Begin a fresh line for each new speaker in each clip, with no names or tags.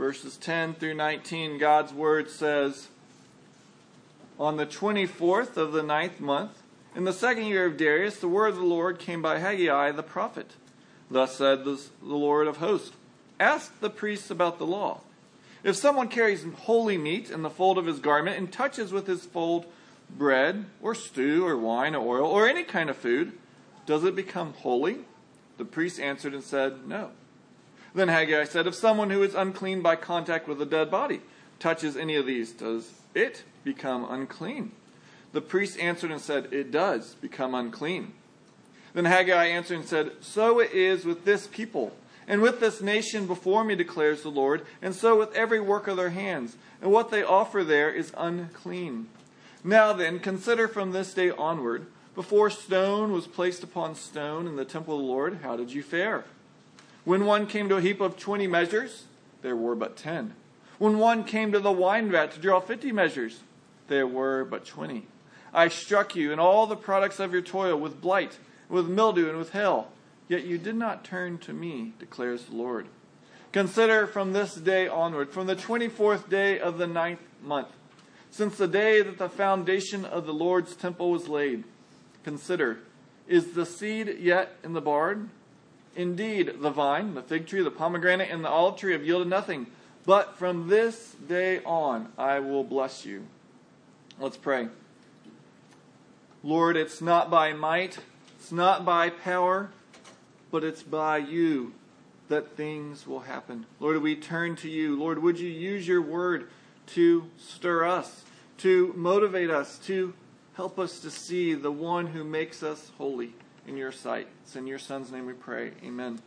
verses 10 through 19, God's word says, On the 24th of the ninth month, in the second year of Darius, the word of the Lord came by Haggai the prophet. Thus said the Lord of hosts Ask the priests about the law. If someone carries holy meat in the fold of his garment and touches with his fold bread or stew or wine or oil or any kind of food, does it become holy? The priest answered and said, No. Then Haggai said, If someone who is unclean by contact with a dead body touches any of these, does it become unclean? The priest answered and said, It does become unclean. Then Haggai answered and said, So it is with this people, and with this nation before me, declares the Lord, and so with every work of their hands, and what they offer there is unclean. Now then, consider from this day onward, before stone was placed upon stone in the temple of the Lord, how did you fare? When one came to a heap of twenty measures, there were but ten. When one came to the wine vat to draw fifty measures, there were but twenty. I struck you and all the products of your toil with blight, with mildew, and with hail. Yet you did not turn to me, declares the Lord. Consider from this day onward, from the 24th day of the ninth month, since the day that the foundation of the Lord's temple was laid. Consider, is the seed yet in the barn? Indeed, the vine, the fig tree, the pomegranate, and the olive tree have yielded nothing. But from this day on, I will bless you. Let's pray. Lord, it's not by might, it's not by power, but it's by you that things will happen. Lord, we turn to you. Lord, would you use your word to stir us, to motivate us, to help us to see the one who makes us holy in your sight. It's in your Son's name we pray. Amen.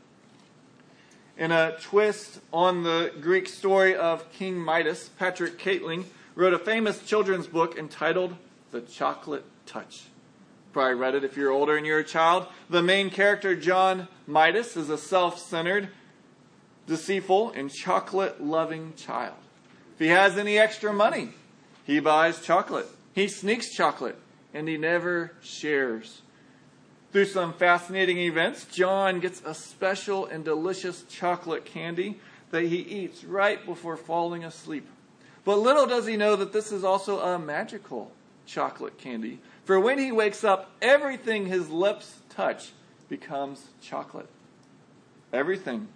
In a twist on the Greek story of King Midas, Patrick Catling wrote a famous children's book entitled The Chocolate Touch. Probably read it if you're older and you're a child. The main character, John Midas, is a self centered, deceitful, and chocolate loving child. If he has any extra money, he buys chocolate. He sneaks chocolate, and he never shares. Through some fascinating events, John gets a special and delicious chocolate candy that he eats right before falling asleep. But little does he know that this is also a magical chocolate candy. For when he wakes up, everything his lips touch becomes chocolate. Everything.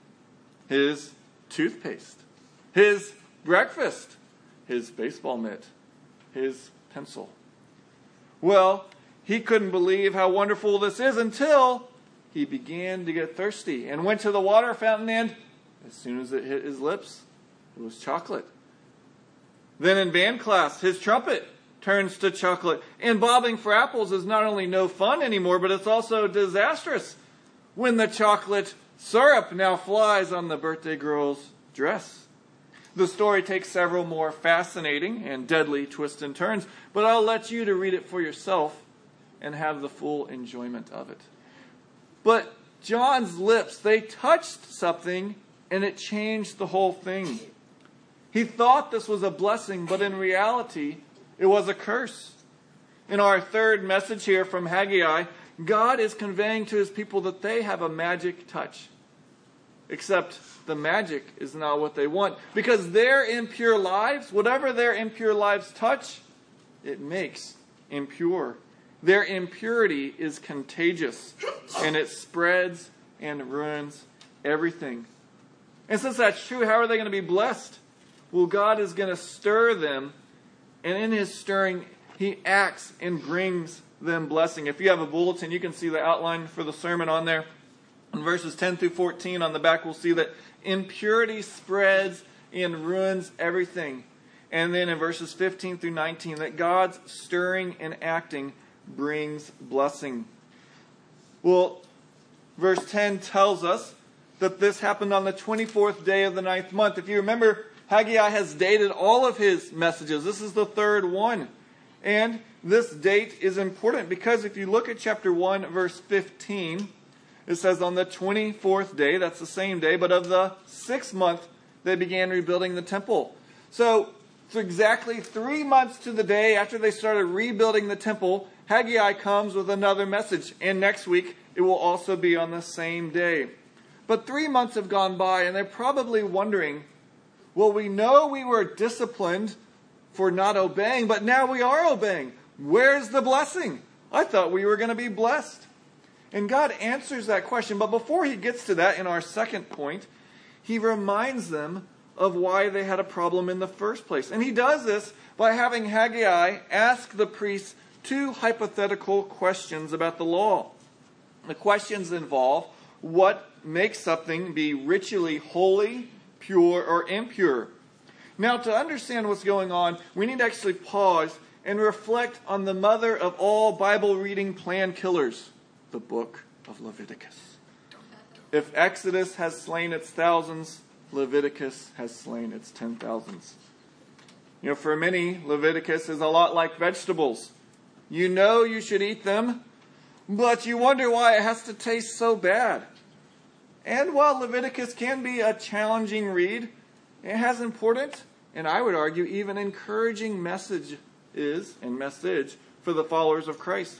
His toothpaste, his breakfast, his baseball mitt, his pencil. Well, he couldn't believe how wonderful this is until he began to get thirsty and went to the water fountain and as soon as it hit his lips, it was chocolate. Then in band class, his trumpet turns to chocolate. And bobbing for apples is not only no fun anymore, but it's also disastrous when the chocolate syrup now flies on the birthday girl's dress. The story takes several more fascinating and deadly twists and turns, but I'll let you to read it for yourself and have the full enjoyment of it. But John's lips, they touched something and it changed the whole thing. He thought this was a blessing, but in reality, it was a curse. In our third message here from Haggai, God is conveying to his people that they have a magic touch. Except the magic is not what they want. Because their impure lives, whatever their impure lives touch, it makes impure. Their impurity is contagious and it spreads and ruins everything. And since that's true, how are they going to be blessed? Well, God is going to stir them and in his stirring, he acts and brings them blessing. If you have a bulletin, you can see the outline for the sermon on there. In verses 10 through 14 on the back, we'll see that impurity spreads and ruins everything. And then in verses 15 through 19, that God's stirring and acting brings blessing. Well, verse 10 tells us that this happened on the 24th day of the ninth month. If you remember, Haggai has dated all of his messages. This is the third one. And this date is important because if you look at chapter 1, verse 15, it says, On the 24th day, that's the same day, but of the sixth month, they began rebuilding the temple. So, it's exactly three months to the day after they started rebuilding the temple, Haggai comes with another message. And next week, it will also be on the same day. But three months have gone by, and they're probably wondering Well, we know we were disciplined for not obeying, but now we are obeying. Where's the blessing? I thought we were going to be blessed. And God answers that question. But before he gets to that, in our second point, he reminds them of why they had a problem in the first place. And he does this by having Haggai ask the priests two hypothetical questions about the law. The questions involve what makes something be ritually holy, pure, or impure. Now, to understand what's going on, we need to actually pause and reflect on the mother of all Bible reading plan killers, the book of Leviticus. If Exodus has slain its thousands, Leviticus has slain its ten thousands. You know, for many, Leviticus is a lot like vegetables. You know you should eat them, but you wonder why it has to taste so bad. And while Leviticus can be a challenging read, it has important, and I would argue even encouraging message is and message for the followers of Christ.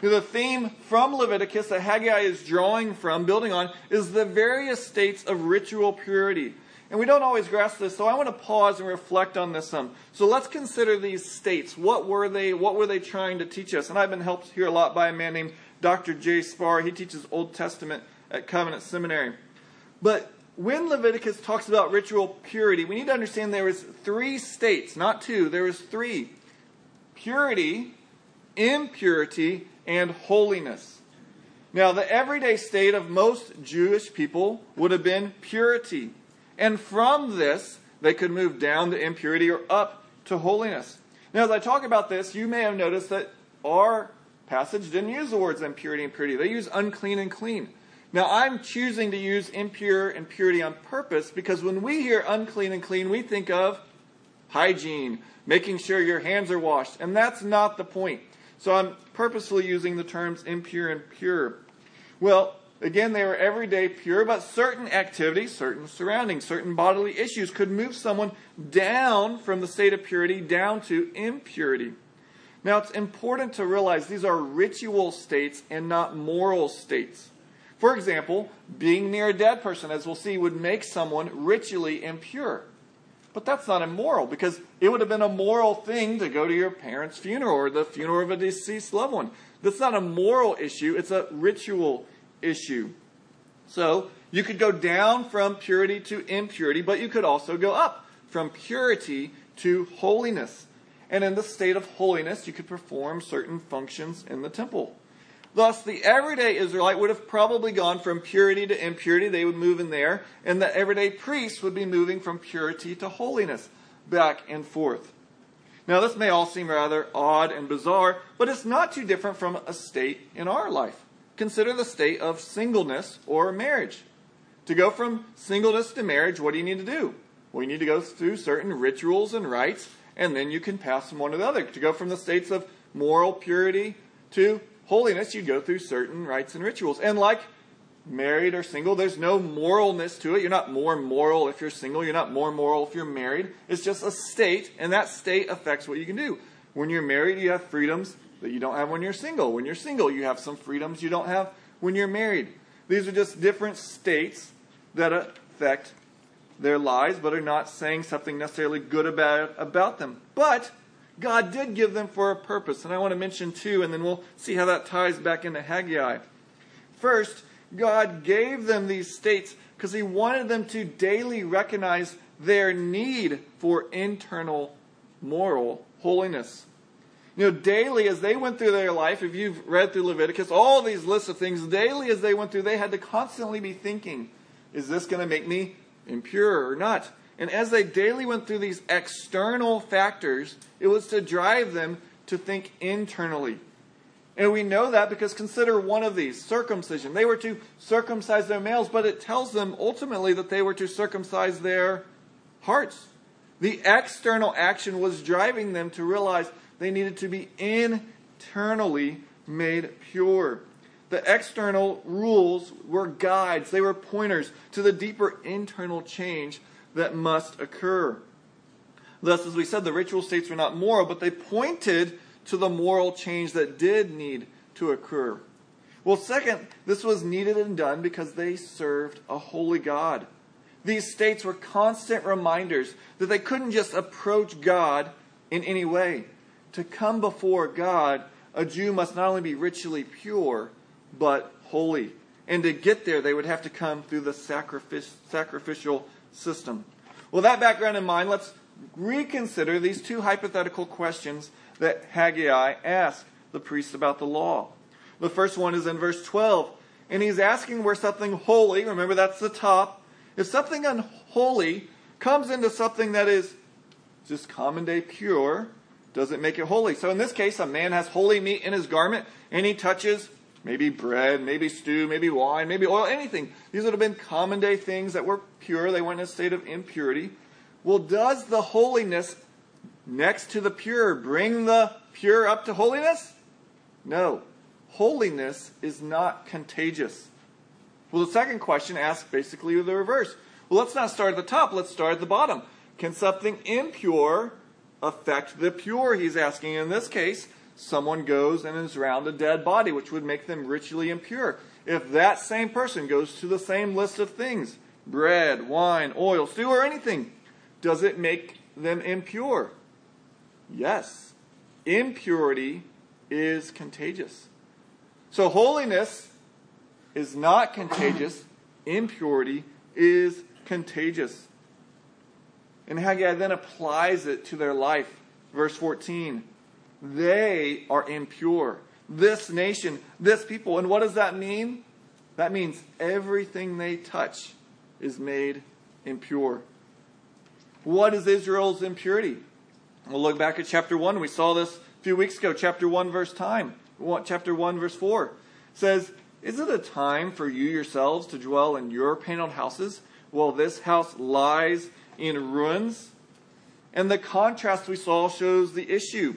The theme from Leviticus that Haggai is drawing from, building on, is the various states of ritual purity. And we don't always grasp this, so I want to pause and reflect on this some. So let's consider these states. What were they? What were they trying to teach us? And I've been helped here a lot by a man named Dr. Jay Sklar. He teaches Old Testament at Covenant Seminary. But when Leviticus talks about ritual purity, we need to understand there is three states, not two. There is three: purity, impurity, and holiness. Now, the everyday state of most Jewish people would have been purity. And from this, they could move down to impurity or up to holiness. Now, as I talk about this, you may have noticed that our passage didn't use the words impurity and purity. They use unclean and clean. Now, I'm choosing to use impure and purity on purpose because when we hear unclean and clean, we think of hygiene, making sure your hands are washed. And that's not the point. So I'm purposefully using the terms impure and pure. Well, again, they were everyday pure, but certain activities, certain surroundings, certain bodily issues could move someone down from the state of purity down to impurity. Now, it's important to realize these are ritual states and not moral states. For example, being near a dead person, as we'll see, would make someone ritually impure. But that's not immoral because it would have been a moral thing to go to your parents' funeral or the funeral of a deceased loved one. That's not a moral issue, it's a ritual issue. So you could go down from purity to impurity, but you could also go up from purity to holiness. And in the state of holiness, you could perform certain functions in the temple. Thus, the everyday Israelite would have probably gone from purity to impurity. They would move in there. And the everyday priest would be moving from purity to holiness, back and forth. Now, this may all seem rather odd and bizarre, but it's not too different from a state in our life. Consider the state of singleness or marriage. To go from singleness to marriage, what do you need to do? Well, you need to go through certain rituals and rites, and then you can pass from one to the other. To go from the states of moral purity to holiness, you go through certain rites and rituals. And like married or single, there's no moralness to it. You're not more moral if you're single. You're not more moral if you're married. It's just a state, and that state affects what you can do. When you're married, you have freedoms that you don't have when you're single. When you're single, you have some freedoms you don't have when you're married. These are just different states that affect their lives, but are not saying something necessarily good about, about them. But God did give them for a purpose. And I want to mention two, and then we'll see how that ties back into Haggai. First, God gave them these states because He wanted them to daily recognize their need for internal moral holiness. You know, daily as they went through their life, if you've read through Leviticus, all these lists of things, daily as they went through, they had to constantly be thinking, is this going to make me impure or not? And as they daily went through these external factors, it was to drive them to think internally. And we know that because consider one of these circumcision. They were to circumcise their males, but it tells them ultimately that they were to circumcise their hearts. The external action was driving them to realize they needed to be internally made pure. The external rules were guides, they were pointers to the deeper internal change that must occur. Thus, as we said, the ritual states were not moral, but they pointed to the moral change that did need to occur. Well, second, this was needed and done because they served a holy God. These states were constant reminders that they couldn't just approach God in any way. To come before God, a Jew must not only be ritually pure, but holy. And to get there, they would have to come through the sacrificial system. With that background in mind, let's reconsider these two hypothetical questions that Haggai asked the priests about the law. The first one is in verse 12, and he's asking where something holy, remember that's the top, if something unholy comes into something that is just common day pure, does it make it holy? So in this case, a man has holy meat in his garment, and he touches maybe bread, maybe stew, maybe wine, maybe oil, anything. These would have been common day things that were pure. They weren't in a state of impurity. Well, does the holiness next to the pure bring the pure up to holiness? No. Holiness is not contagious. Well, the second question asks basically the reverse. Well, let's not start at the top, let's start at the bottom. Can something impure affect the pure? He's asking. In this case, someone goes and is around a dead body, which would make them ritually impure. If that same person goes to the same list of things bread, wine, oil, stew, or anything does it make them impure? Yes. Impurity is contagious. So holiness is not contagious, impurity is contagious. And Haggai then applies it to their life. Verse 14 they are impure. This nation, this people. And what does that mean? That means everything they touch is made impure. What is Israel's impurity? We'll look back at chapter 1. We saw this a few weeks ago, chapter 1, verse time. Chapter 1, verse 4 says, Is it a time for you yourselves to dwell in your paneled houses while this house lies in ruins? And the contrast we saw shows the issue.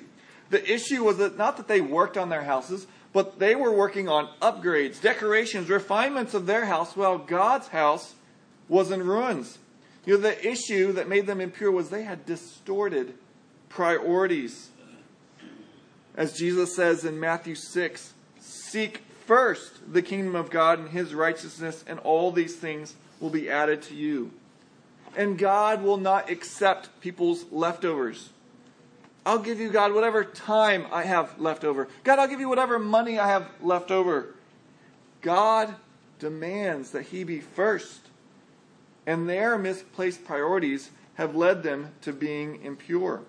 The issue was that not that they worked on their houses, but they were working on upgrades, decorations, refinements of their house while God's house was in ruins. You know, the issue that made them impure was they had distorted priorities. As Jesus says in Matthew 6, seek first the kingdom of God and his righteousness, and all these things will be added to you. And God will not accept people's leftovers. I'll give you, God, whatever time I have left over. God, I'll give you whatever money I have left over. God demands that He be first. And their misplaced priorities have led them to being impure.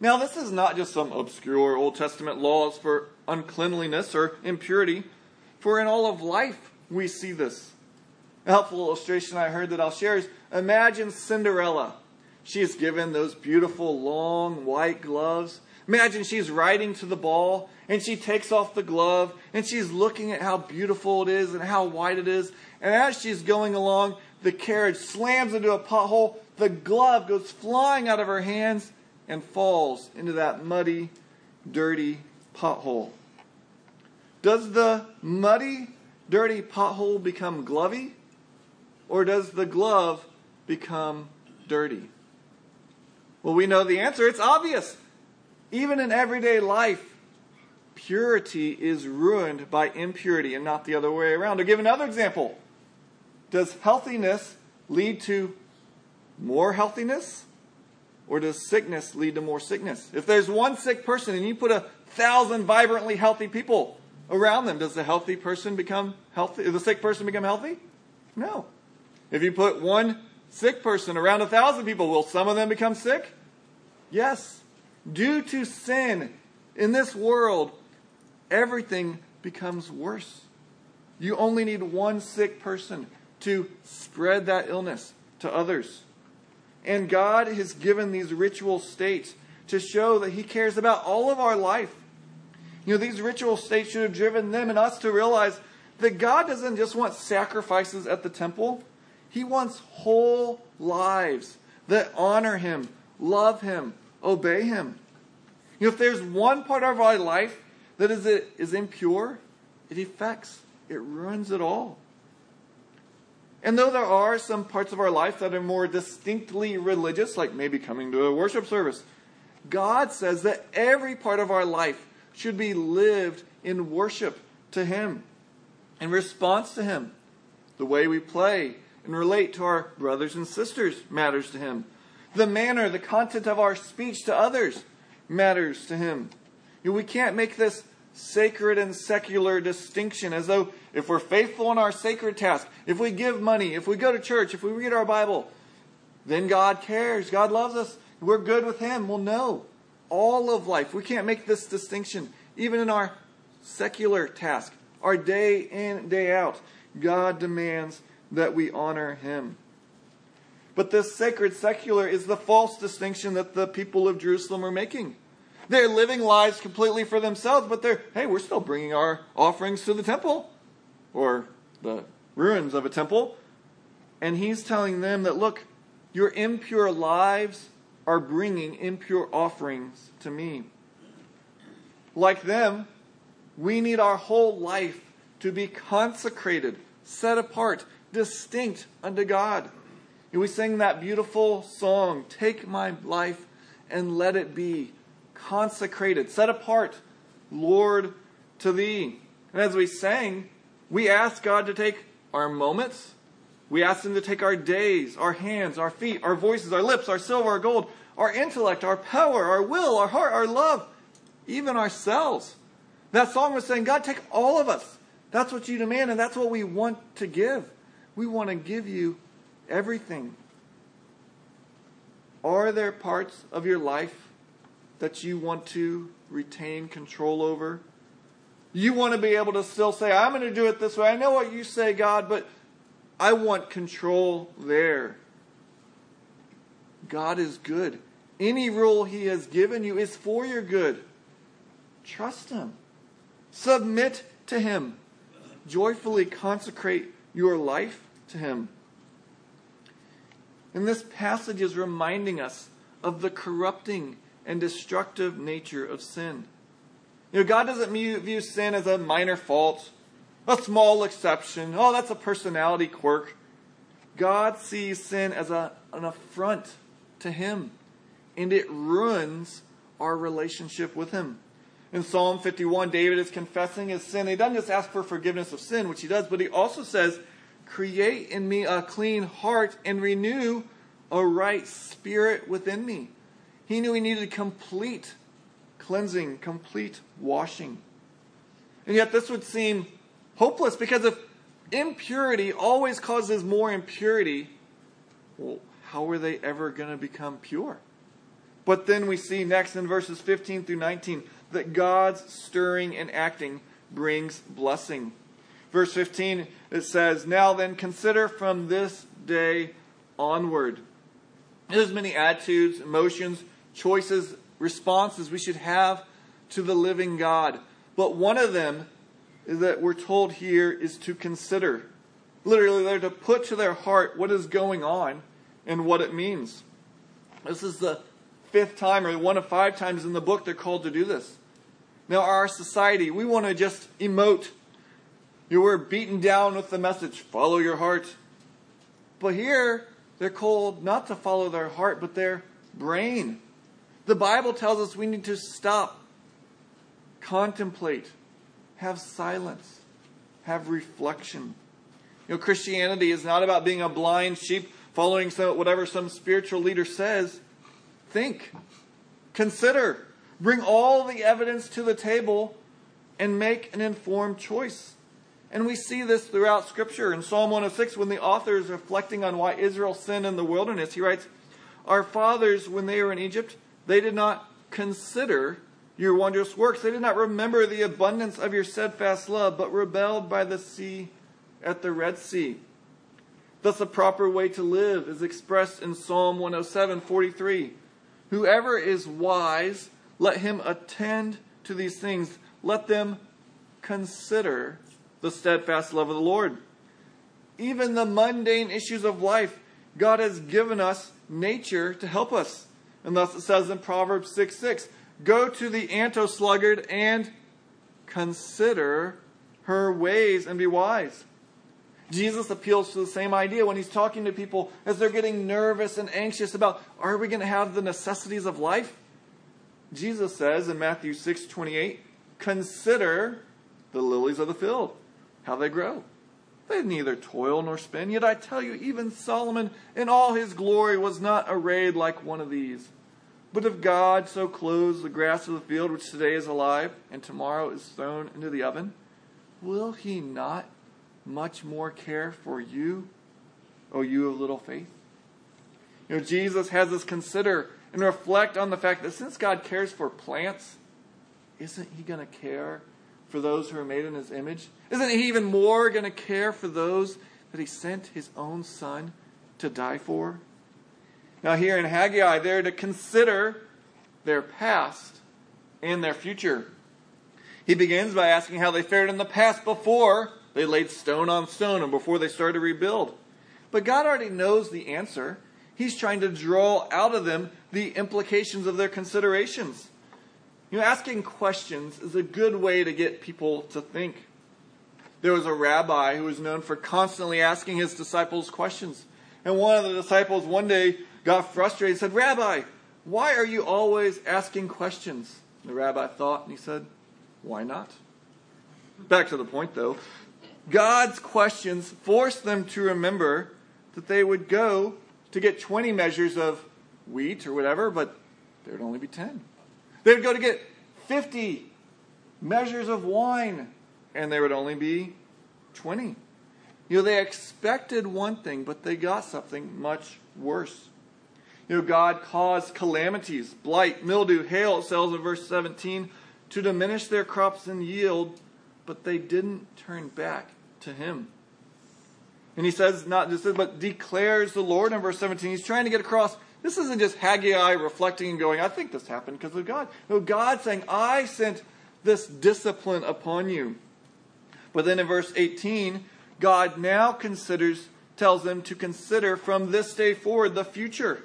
Now, this is not just some obscure Old Testament laws for uncleanliness or impurity, for in all of life we see this. A helpful illustration I heard that I'll share is imagine Cinderella she is given those beautiful long white gloves. Imagine she's riding to the ball and she takes off the glove and she's looking at how beautiful it is and how white it is. And as she's going along, the carriage slams into a pothole. The glove goes flying out of her hands and falls into that muddy, dirty pothole. Does the muddy, dirty pothole become glovey? Or does the glove become dirty? Well, we know the answer. It's obvious. Even in everyday life, purity is ruined by impurity and not the other way around. To give another example, does healthiness lead to more healthiness? Or does sickness lead to more sickness? If there's one sick person and you put a thousand vibrantly healthy people around them, does the healthy person become healthy? Does the sick person become healthy? No. If you put one sick person around a thousand people, will some of them become sick? Yes. Due to sin in this world, everything becomes worse. You only need one sick person to spread that illness to others. And God has given these ritual states to show that He cares about all of our life. You know, these ritual states should have driven them and us to realize that God doesn't just want sacrifices at the temple, he wants whole lives that honor Him, love Him, obey Him. You know, if there's one part of our life that is, is impure, it affects, it ruins it all. And though there are some parts of our life that are more distinctly religious, like maybe coming to a worship service, God says that every part of our life should be lived in worship to Him, in response to Him. The way we play, and relate to our brothers and sisters matters to him. The manner, the content of our speech to others matters to him. You know, we can't make this sacred and secular distinction as though if we're faithful in our sacred task, if we give money, if we go to church, if we read our Bible, then God cares. God loves us. We're good with Him. Well, no. All of life. We can't make this distinction. Even in our secular task, our day in, day out, God demands that we honor Him. But this sacred secular is the false distinction that the people of Jerusalem are making. They're living lives completely for themselves, but they're, hey, we're still bringing our offerings to the temple or the ruins of a temple. And he's telling them that, look, your impure lives are bringing impure offerings to me. Like them, we need our whole life to be consecrated, set apart, distinct unto God. And we sing that beautiful song, Take my life and let it be consecrated, set apart, Lord, to thee. And as we sang, we ask God to take our moments, we ask Him to take our days, our hands, our feet, our voices, our lips, our silver, our gold, our intellect, our power, our will, our heart, our love, even ourselves. That song was saying, God, take all of us. That's what you demand, and that's what we want to give. We want to give you everything. Are there parts of your life that you want to retain control over? You want to be able to still say, I'm going to do it this way. I know what you say, God, but I want control there. God is good. Any rule He has given you is for your good. Trust Him. Submit to Him. Joyfully consecrate your life to Him. And this passage is reminding us of the corrupting and destructive nature of sin. You know, God doesn't view sin as a minor fault, a small exception. Oh, that's a personality quirk. God sees sin as a, an affront to Him, and it ruins our relationship with Him. In Psalm 51, David is confessing his sin. He doesn't just ask for forgiveness of sin, which he does, but he also says, Create in me a clean heart and renew a right spirit within me. He knew he needed complete cleansing, complete washing. And yet, this would seem hopeless because if impurity always causes more impurity, well, how are they ever going to become pure? But then we see next in verses 15 through 19 that God's stirring and acting brings blessing. Verse 15, it says, Now then, consider from this day onward. There's many attitudes, emotions, choices, responses we should have to the living God. But one of them that we're told here is to consider. Literally, they're to put to their heart what is going on and what it means. This is the fifth time or one of five times in the book they're called to do this. Now, our society, we want to just emote. You were beaten down with the message, follow your heart. But here, they're called not to follow their heart, but their brain. The Bible tells us we need to stop, contemplate, have silence, have reflection. You know, Christianity is not about being a blind sheep following some, whatever some spiritual leader says. Think, consider, bring all the evidence to the table, and make an informed choice. And we see this throughout Scripture. In Psalm 106, when the author is reflecting on why Israel sinned in the wilderness, he writes, Our fathers, when they were in Egypt, they did not consider your wondrous works. They did not remember the abundance of your steadfast love, but rebelled by the sea at the Red Sea. Thus, a proper way to live is expressed in Psalm 107 43. Whoever is wise, let him attend to these things. Let them consider the steadfast love of the Lord. Even the mundane issues of life, God has given us nature to help us. And thus it says in Proverbs 6 6 Go to the anto sluggard and consider her ways and be wise. Jesus appeals to the same idea when he's talking to people as they're getting nervous and anxious about are we going to have the necessities of life? Jesus says in Matthew 6 28, consider the lilies of the field, how they grow. They neither toil nor spin. Yet I tell you, even Solomon in all his glory was not arrayed like one of these. But if God so clothes the grass of the field, which today is alive and tomorrow is thrown into the oven, will he not much more care for you, O you of little faith? You know, Jesus has us consider and reflect on the fact that since God cares for plants, isn't he going to care for those who are made in his image? Isn't he even more going to care for those that he sent his own son to die for? Now, here in Haggai, they're to consider their past and their future. He begins by asking how they fared in the past before they laid stone on stone and before they started to rebuild. But God already knows the answer. He's trying to draw out of them the implications of their considerations. You know, asking questions is a good way to get people to think. There was a rabbi who was known for constantly asking his disciples questions. And one of the disciples one day got frustrated and said, Rabbi, why are you always asking questions? The rabbi thought and he said, Why not? Back to the point though. God's questions forced them to remember that they would go to get 20 measures of wheat or whatever, but there would only be 10. They would go to get 50 measures of wine, and there would only be 20. You know, they expected one thing, but they got something much worse. You know, God caused calamities, blight, mildew, hail, it says in verse 17, to diminish their crops and yield, but they didn't turn back to Him. And he says, not just this, but declares the Lord in verse 17. He's trying to get across this isn't just Haggai reflecting and going, I think this happened because of God. No, God saying, I sent this discipline upon you. But then in verse 18, God now considers, tells them to consider from this day forward the future.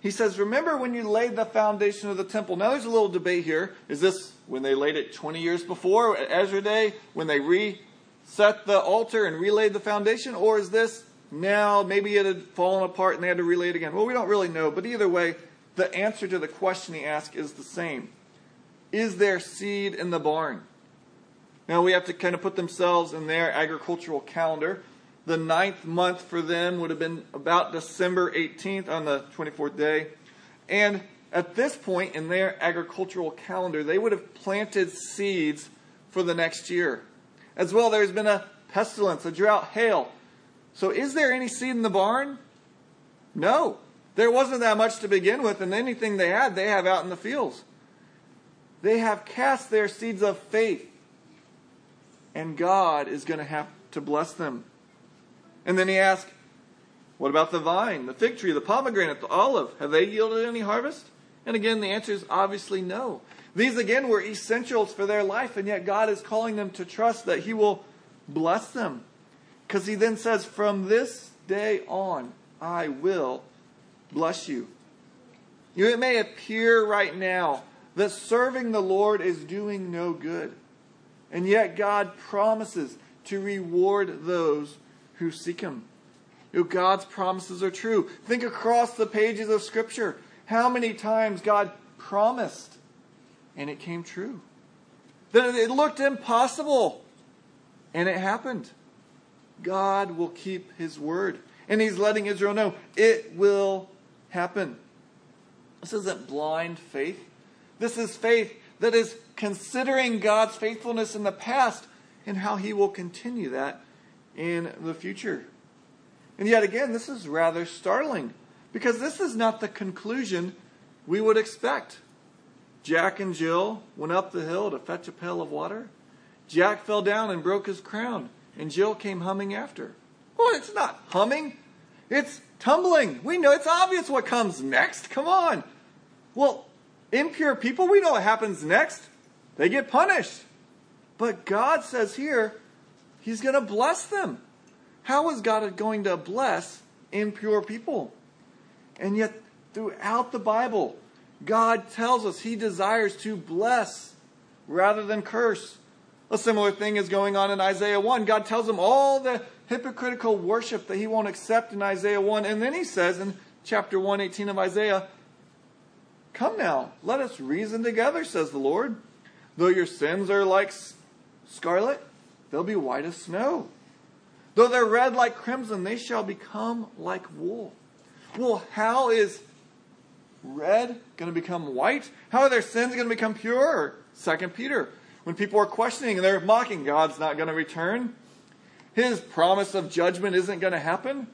He says, Remember when you laid the foundation of the temple. Now there's a little debate here. Is this when they laid it 20 years before, Ezra Day, when they reset the altar and relaid the foundation? Or is this now, maybe it had fallen apart and they had to relay it again. Well, we don't really know, but either way, the answer to the question he asked is the same. Is there seed in the barn? Now we have to kind of put themselves in their agricultural calendar. The ninth month for them would have been about December 18th on the 24th day. And at this point in their agricultural calendar, they would have planted seeds for the next year. As well, there's been a pestilence, a drought, hail. So, is there any seed in the barn? No. There wasn't that much to begin with, and anything they had, they have out in the fields. They have cast their seeds of faith, and God is going to have to bless them. And then he asks, What about the vine, the fig tree, the pomegranate, the olive? Have they yielded any harvest? And again, the answer is obviously no. These again were essentials for their life, and yet God is calling them to trust that He will bless them. Because he then says, From this day on, I will bless you. It may appear right now that serving the Lord is doing no good. And yet God promises to reward those who seek him. God's promises are true. Think across the pages of Scripture. How many times God promised and it came true? That it looked impossible and it happened. God will keep his word. And he's letting Israel know it will happen. This isn't blind faith. This is faith that is considering God's faithfulness in the past and how he will continue that in the future. And yet again, this is rather startling because this is not the conclusion we would expect. Jack and Jill went up the hill to fetch a pail of water. Jack fell down and broke his crown and Jill came humming after. Well, it's not humming, it's tumbling. We know it's obvious what comes next. Come on. Well, impure people, we know what happens next. They get punished. But God says here, He's going to bless them. How is God going to bless impure people? And yet, throughout the Bible, God tells us He desires to bless rather than curse. A similar thing is going on in Isaiah 1. God tells him all the hypocritical worship that he won't accept in Isaiah 1. And then he says in chapter 118 of Isaiah, Come now, let us reason together, says the Lord. Though your sins are like scarlet, they'll be white as snow. Though they're red like crimson, they shall become like wool. Well, how is red going to become white? How are their sins going to become pure? Second Peter. When people are questioning and they're mocking, God's not going to return. His promise of judgment isn't going to happen.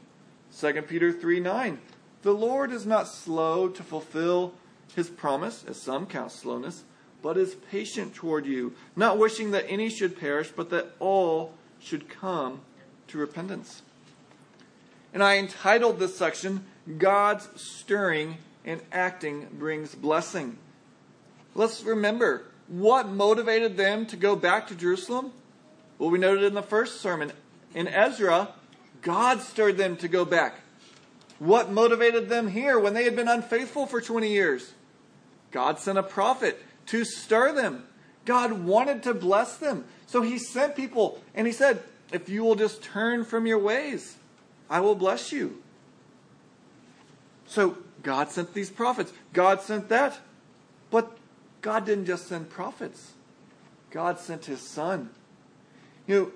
2 Peter 3 9. The Lord is not slow to fulfill his promise, as some count slowness, but is patient toward you, not wishing that any should perish, but that all should come to repentance. And I entitled this section, God's Stirring and Acting Brings Blessing. Let's remember what motivated them to go back to Jerusalem? Well, we noted in the first sermon. In Ezra, God stirred them to go back. What motivated them here when they had been unfaithful for 20 years? God sent a prophet to stir them. God wanted to bless them. So he sent people and he said, If you will just turn from your ways, I will bless you. So God sent these prophets. God sent that. But God didn't just send prophets, God sent his son. You know,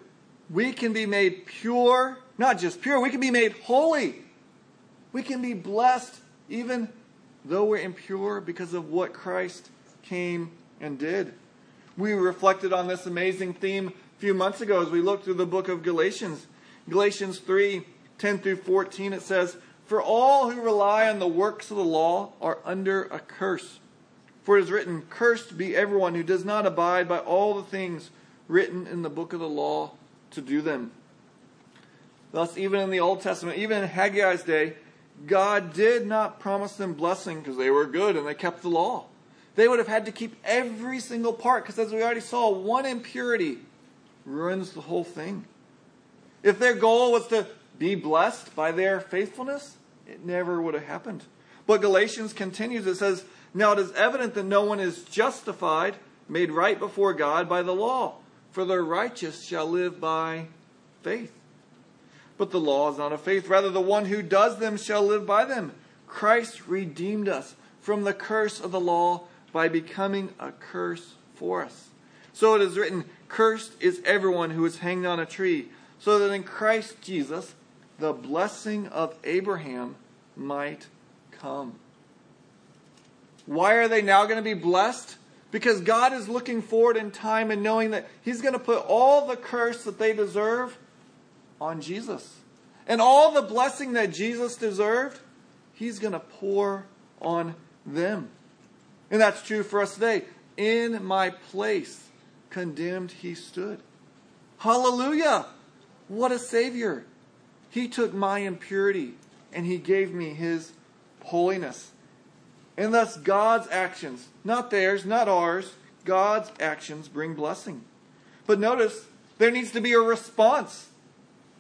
we can be made pure, not just pure, we can be made holy. We can be blessed even though we're impure because of what Christ came and did. We reflected on this amazing theme a few months ago as we looked through the book of Galatians. Galatians 3 10 through 14, it says, For all who rely on the works of the law are under a curse. For it is written, Cursed be everyone who does not abide by all the things written in the book of the law to do them. Thus, even in the Old Testament, even in Haggai's day, God did not promise them blessing because they were good and they kept the law. They would have had to keep every single part because, as we already saw, one impurity ruins the whole thing. If their goal was to be blessed by their faithfulness, it never would have happened. But Galatians continues, it says, Now it is evident that no one is justified, made right before God by the law, for the righteous shall live by faith. But the law is not of faith. Rather, the one who does them shall live by them. Christ redeemed us from the curse of the law by becoming a curse for us. So it is written, Cursed is everyone who is hanged on a tree, so that in Christ Jesus the blessing of Abraham might come. Why are they now going to be blessed? Because God is looking forward in time and knowing that He's going to put all the curse that they deserve on Jesus. And all the blessing that Jesus deserved, he's going to pour on them. And that's true for us today. In my place, condemned he stood. Hallelujah! What a Savior! He took my impurity and he gave me his holiness. And thus, God's actions, not theirs, not ours, God's actions bring blessing. But notice, there needs to be a response.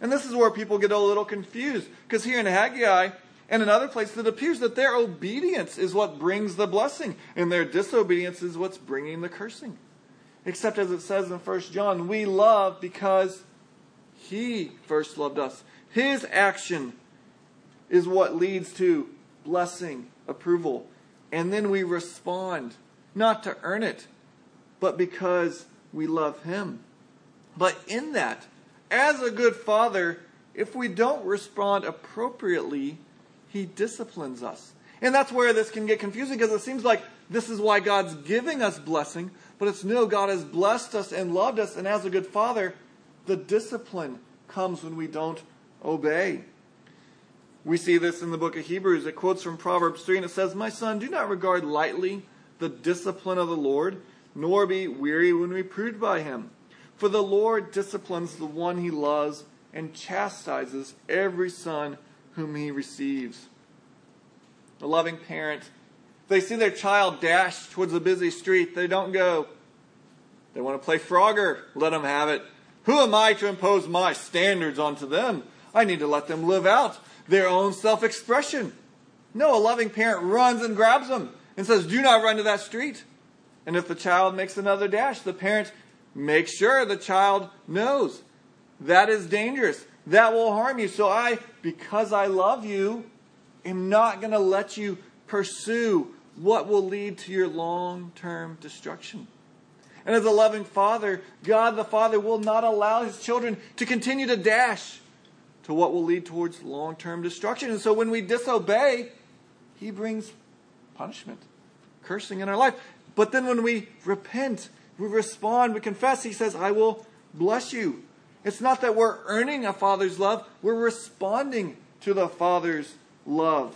And this is where people get a little confused. Because here in Haggai and in other places, it appears that their obedience is what brings the blessing, and their disobedience is what's bringing the cursing. Except as it says in 1 John, we love because he first loved us. His action is what leads to blessing, approval. And then we respond, not to earn it, but because we love him. But in that, as a good father, if we don't respond appropriately, he disciplines us. And that's where this can get confusing because it seems like this is why God's giving us blessing, but it's no, God has blessed us and loved us, and as a good father, the discipline comes when we don't obey. We see this in the book of Hebrews. It quotes from Proverbs 3 and it says, My son, do not regard lightly the discipline of the Lord, nor be weary when reproved by him. For the Lord disciplines the one he loves and chastises every son whom he receives. A loving parent, they see their child dash towards a busy street, they don't go, they want to play Frogger, let them have it. Who am I to impose my standards onto them? I need to let them live out their own self expression. No, a loving parent runs and grabs them and says, Do not run to that street. And if the child makes another dash, the parent makes sure the child knows that is dangerous. That will harm you. So I, because I love you, am not going to let you pursue what will lead to your long term destruction. And as a loving father, God the Father will not allow his children to continue to dash to what will lead towards long term destruction. And so when we disobey, He brings punishment, cursing in our life. But then when we repent, we respond, we confess, He says, I will bless you. It's not that we're earning a Father's love, we're responding to the Father's love.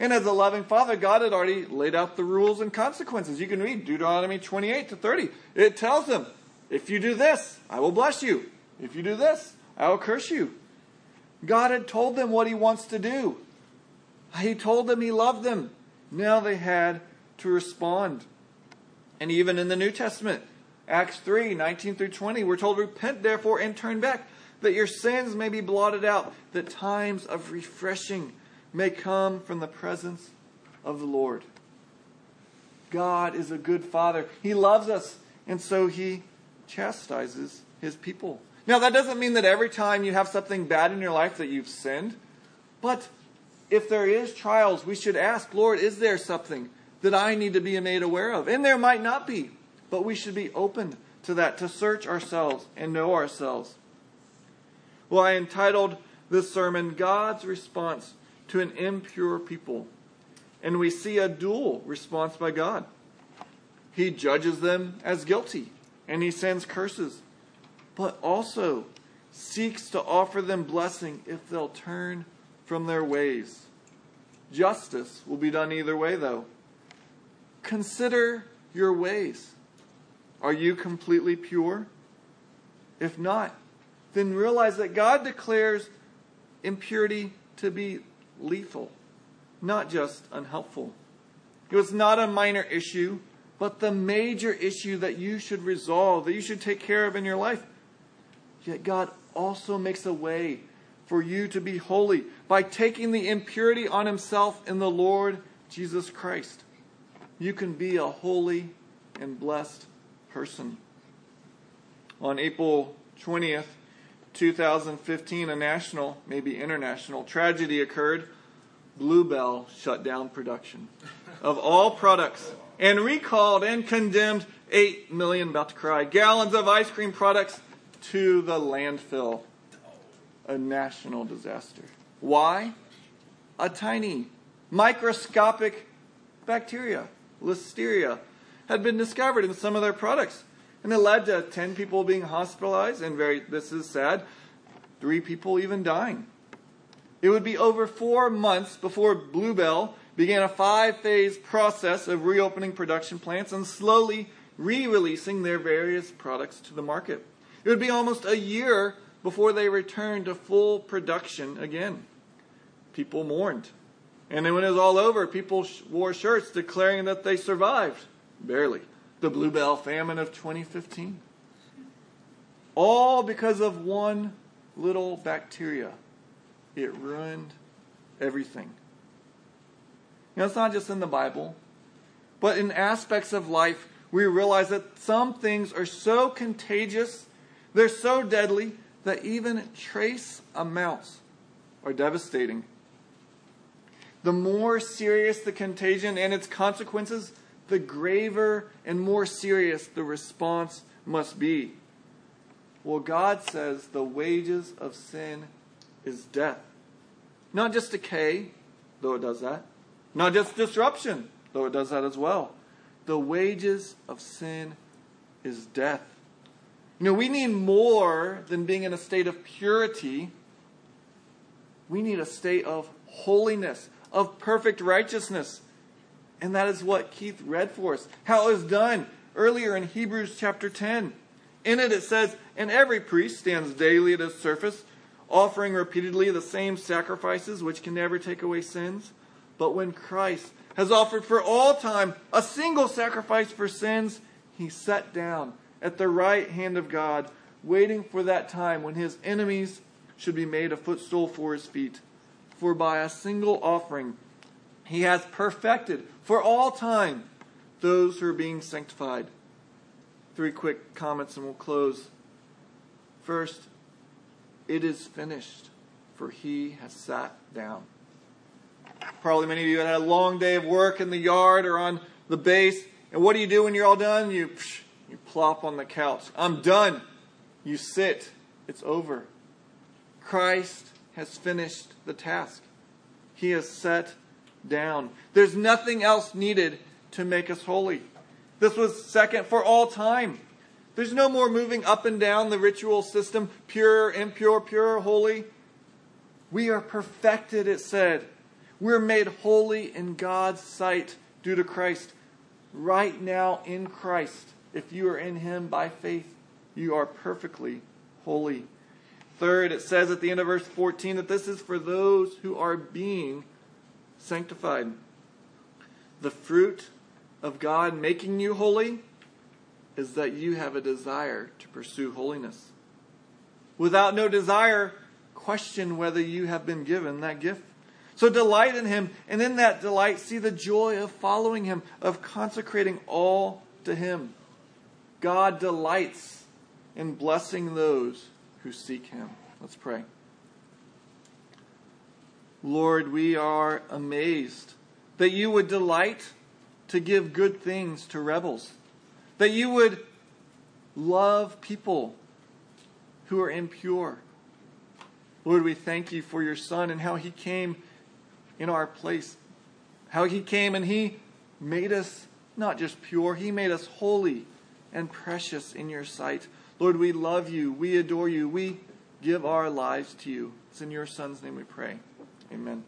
And as a loving Father, God had already laid out the rules and consequences. You can read Deuteronomy 28 to 30. It tells them, if you do this, I will bless you. If you do this, I will curse you. God had told them what He wants to do. He told them He loved them. Now they had to respond. And even in the New Testament, Acts 3 19 through 20, we're told, Repent therefore and turn back, that your sins may be blotted out, that times of refreshing may come from the presence of the Lord. God is a good Father. He loves us, and so He chastises His people. Now, that doesn't mean that every time you have something bad in your life that you've sinned, but if there is trials, we should ask, Lord, is there something that I need to be made aware of? And there might not be, but we should be open to that, to search ourselves and know ourselves. Well, I entitled this sermon, God's Response to an Impure People. And we see a dual response by God. He judges them as guilty, and he sends curses but also seeks to offer them blessing if they'll turn from their ways. Justice will be done either way, though. Consider your ways. Are you completely pure? If not, then realize that God declares impurity to be lethal, not just unhelpful. It was not a minor issue, but the major issue that you should resolve, that you should take care of in your life. Yet God also makes a way for you to be holy by taking the impurity on Himself in the Lord Jesus Christ. You can be a holy and blessed person. On April 20th, 2015, a national, maybe international, tragedy occurred. Blue Bell shut down production of all products and recalled and condemned 8 million, about to cry, gallons of ice cream products to the landfill. A national disaster. Why? A tiny, microscopic bacteria, Listeria, had been discovered in some of their products. And it led to 10 people being hospitalized, and very, this is sad, three people even dying. It would be over four months before Blue Bell began a five phase process of reopening production plants and slowly re releasing their various products to the market. It would be almost a year before they returned to full production again. People mourned. And then when it was all over, people wore shirts declaring that they survived. Barely. The Blue Bell famine of 2015. All because of one little bacteria. It ruined everything. Know, it's not just in the Bible, but in aspects of life, we realize that some things are so contagious they're so deadly that even trace amounts are devastating. The more serious the contagion and its consequences, the graver and more serious the response must be. Well, God says the wages of sin is death. Not just decay, though it does that. Not just disruption, though it does that as well. The wages of sin is death. You know, we need more than being in a state of purity. We need a state of holiness, of perfect righteousness. And that is what Keith read for us. How it was done earlier in Hebrews chapter 10. In it, it says, And every priest stands daily at his surface, offering repeatedly the same sacrifices which can never take away sins. But when Christ has offered for all time a single sacrifice for sins, he sat down at the right hand of God, waiting for that time when his enemies should be made a footstool for his feet. For by a single offering he has perfected for all time those who are being sanctified. Three quick comments and we'll close. First, it is finished, for he has sat down. Probably many of you had a long day of work in the yard or on the base. And what do you do when you're all done? You psh, you plop on the couch. I'm done. You sit. It's over. Christ has finished the task. He has set down. There's nothing else needed to make us holy. This was second for all time. There's no more moving up and down the ritual system, pure, impure, pure, holy. We are perfected, it said. We're made holy in God's sight due to Christ. Right now in Christ, if you are in Him by faith, you are perfectly holy. Third, it says at the end of verse 14 that this is for those who are being sanctified. The fruit of God making you holy is that you have a desire to pursue holiness. Without no desire, question whether you have been given that gift. So delight in Him, and in that delight, see the joy of following Him, of consecrating all to Him. God delights in blessing those who seek Him. Let's pray. Lord, we are amazed that you would delight to give good things to rebels, that you would love people who are impure. Lord, we thank you for your Son and how he came in our place, how he came and he made us not just pure, he made us holy and precious in your sight. Lord, we love you, we adore you, we give our lives to you. It's in your Son's name we pray. Amen.